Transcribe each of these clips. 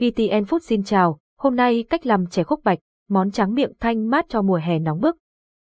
VTN Food xin chào, hôm nay cách làm chè khúc bạch, món tráng miệng thanh mát cho mùa hè nóng bức.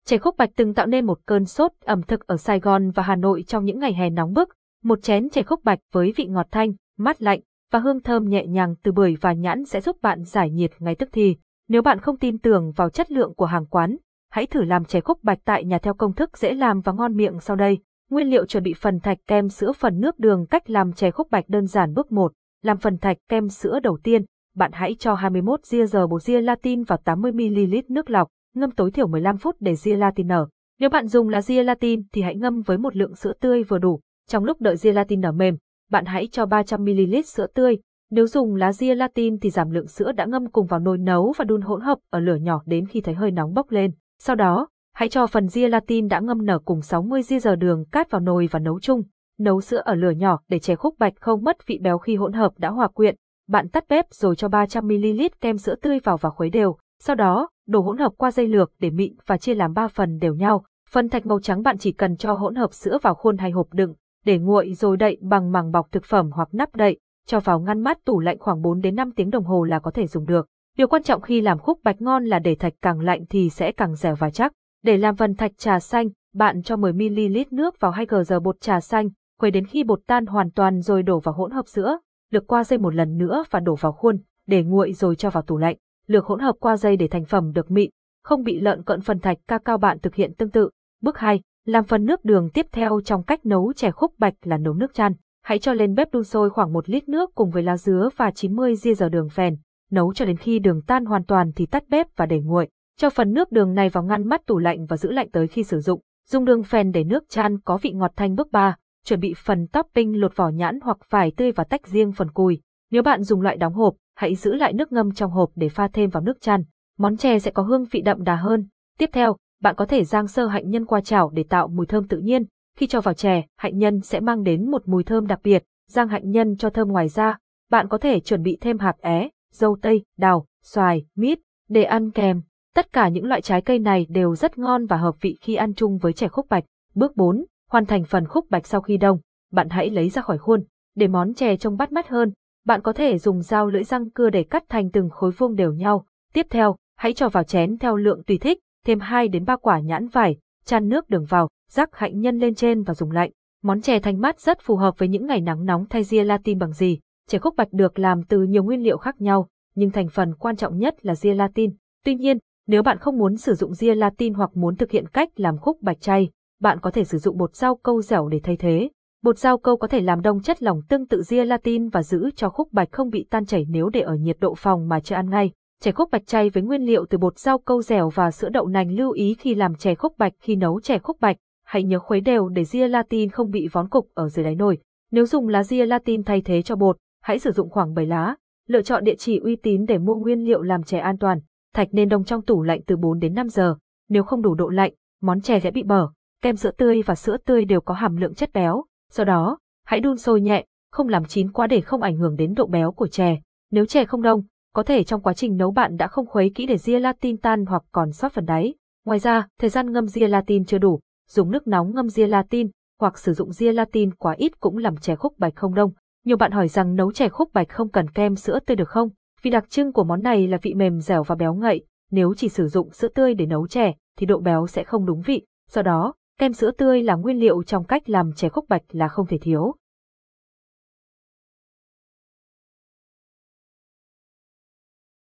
Chè khúc bạch từng tạo nên một cơn sốt ẩm thực ở Sài Gòn và Hà Nội trong những ngày hè nóng bức. Một chén chè khúc bạch với vị ngọt thanh, mát lạnh và hương thơm nhẹ nhàng từ bưởi và nhãn sẽ giúp bạn giải nhiệt ngay tức thì. Nếu bạn không tin tưởng vào chất lượng của hàng quán, hãy thử làm chè khúc bạch tại nhà theo công thức dễ làm và ngon miệng sau đây. Nguyên liệu chuẩn bị phần thạch kem sữa phần nước đường cách làm chè khúc bạch đơn giản bước 1. Làm phần thạch kem sữa đầu tiên, bạn hãy cho 21 ria giờ bột gelatin vào 80ml nước lọc, ngâm tối thiểu 15 phút để gelatin nở. Nếu bạn dùng là gelatin thì hãy ngâm với một lượng sữa tươi vừa đủ. Trong lúc đợi gelatin nở mềm, bạn hãy cho 300ml sữa tươi. Nếu dùng lá gelatin thì giảm lượng sữa đã ngâm cùng vào nồi nấu và đun hỗn hợp ở lửa nhỏ đến khi thấy hơi nóng bốc lên. Sau đó, hãy cho phần gelatin đã ngâm nở cùng 60 ria giờ đường cát vào nồi và nấu chung. Nấu sữa ở lửa nhỏ để chè khúc bạch không mất vị béo khi hỗn hợp đã hòa quyện. Bạn tắt bếp rồi cho 300ml kem sữa tươi vào và khuấy đều. Sau đó, đổ hỗn hợp qua dây lược để mịn và chia làm 3 phần đều nhau. Phần thạch màu trắng bạn chỉ cần cho hỗn hợp sữa vào khuôn hay hộp đựng, để nguội rồi đậy bằng màng bọc thực phẩm hoặc nắp đậy, cho vào ngăn mát tủ lạnh khoảng 4 đến 5 tiếng đồng hồ là có thể dùng được. Điều quan trọng khi làm khúc bạch ngon là để thạch càng lạnh thì sẽ càng dẻo và chắc. Để làm phần thạch trà xanh, bạn cho 10ml nước vào 2 g giờ bột trà xanh, khuấy đến khi bột tan hoàn toàn rồi đổ vào hỗn hợp sữa, lược qua dây một lần nữa và đổ vào khuôn, để nguội rồi cho vào tủ lạnh. Lược hỗn hợp qua dây để thành phẩm được mịn, không bị lợn cận phần thạch ca cao bạn thực hiện tương tự. Bước 2, làm phần nước đường tiếp theo trong cách nấu chè khúc bạch là nấu nước chan. Hãy cho lên bếp đun sôi khoảng 1 lít nước cùng với lá dứa và 90 ria giờ đường phèn. Nấu cho đến khi đường tan hoàn toàn thì tắt bếp và để nguội. Cho phần nước đường này vào ngăn mát tủ lạnh và giữ lạnh tới khi sử dụng. Dùng đường phèn để nước chan có vị ngọt thanh bước 3. Chuẩn bị phần topping lột vỏ nhãn hoặc vải tươi và tách riêng phần cùi. Nếu bạn dùng loại đóng hộp, hãy giữ lại nước ngâm trong hộp để pha thêm vào nước chăn. Món chè sẽ có hương vị đậm đà hơn. Tiếp theo, bạn có thể rang sơ hạnh nhân qua chảo để tạo mùi thơm tự nhiên. Khi cho vào chè, hạnh nhân sẽ mang đến một mùi thơm đặc biệt. Rang hạnh nhân cho thơm ngoài ra, bạn có thể chuẩn bị thêm hạt é, dâu tây, đào, xoài, mít để ăn kèm. Tất cả những loại trái cây này đều rất ngon và hợp vị khi ăn chung với chè khúc bạch. Bước 4. Hoàn thành phần khúc bạch sau khi đông. Bạn hãy lấy ra khỏi khuôn. Để món chè trông bắt mắt hơn, bạn có thể dùng dao lưỡi răng cưa để cắt thành từng khối vuông đều nhau. Tiếp theo, hãy cho vào chén theo lượng tùy thích, thêm 2 đến 3 quả nhãn vải, chan nước đường vào, rắc hạnh nhân lên trên và dùng lạnh. Món chè thanh mát rất phù hợp với những ngày nắng nóng thay gelatin bằng gì. Chè khúc bạch được làm từ nhiều nguyên liệu khác nhau, nhưng thành phần quan trọng nhất là gelatin. Tuy nhiên, nếu bạn không muốn sử dụng gelatin hoặc muốn thực hiện cách làm khúc bạch chay, bạn có thể sử dụng bột rau câu dẻo để thay thế. Bột rau câu có thể làm đông chất lỏng tương tự gelatin và giữ cho khúc bạch không bị tan chảy nếu để ở nhiệt độ phòng mà chưa ăn ngay. Chè khúc bạch chay với nguyên liệu từ bột rau câu dẻo và sữa đậu nành lưu ý khi làm chè khúc bạch khi nấu chè khúc bạch, hãy nhớ khuấy đều để gelatin không bị vón cục ở dưới đáy nồi. Nếu dùng lá gelatin thay thế cho bột, hãy sử dụng khoảng 7 lá. Lựa chọn địa chỉ uy tín để mua nguyên liệu làm chè an toàn. Thạch nên đông trong tủ lạnh từ 4 đến 5 giờ. Nếu không đủ độ lạnh, món chè sẽ bị bở. Kem sữa tươi và sữa tươi đều có hàm lượng chất béo. Do đó, hãy đun sôi nhẹ, không làm chín quá để không ảnh hưởng đến độ béo của chè. Nếu chè không đông, có thể trong quá trình nấu bạn đã không khuấy kỹ để gelatin tan hoặc còn sót phần đáy. Ngoài ra, thời gian ngâm gelatin chưa đủ, dùng nước nóng ngâm gelatin hoặc sử dụng gelatin quá ít cũng làm chè khúc bạch không đông. Nhiều bạn hỏi rằng nấu chè khúc bạch không cần kem sữa tươi được không? Vì đặc trưng của món này là vị mềm dẻo và béo ngậy, nếu chỉ sử dụng sữa tươi để nấu chè thì độ béo sẽ không đúng vị. Do đó, kem sữa tươi là nguyên liệu trong cách làm chè khúc bạch là không thể thiếu.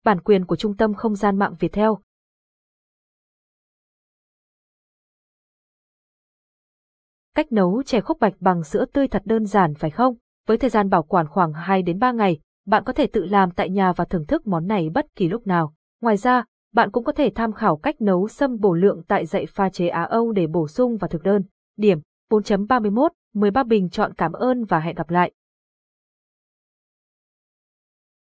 Bản quyền của Trung tâm Không gian mạng Việt Theo Cách nấu chè khúc bạch bằng sữa tươi thật đơn giản phải không? Với thời gian bảo quản khoảng 2 đến 3 ngày, bạn có thể tự làm tại nhà và thưởng thức món này bất kỳ lúc nào. Ngoài ra, bạn cũng có thể tham khảo cách nấu sâm bổ lượng tại dạy pha chế Á Âu để bổ sung vào thực đơn. Điểm 4.31, 13 bình chọn cảm ơn và hẹn gặp lại.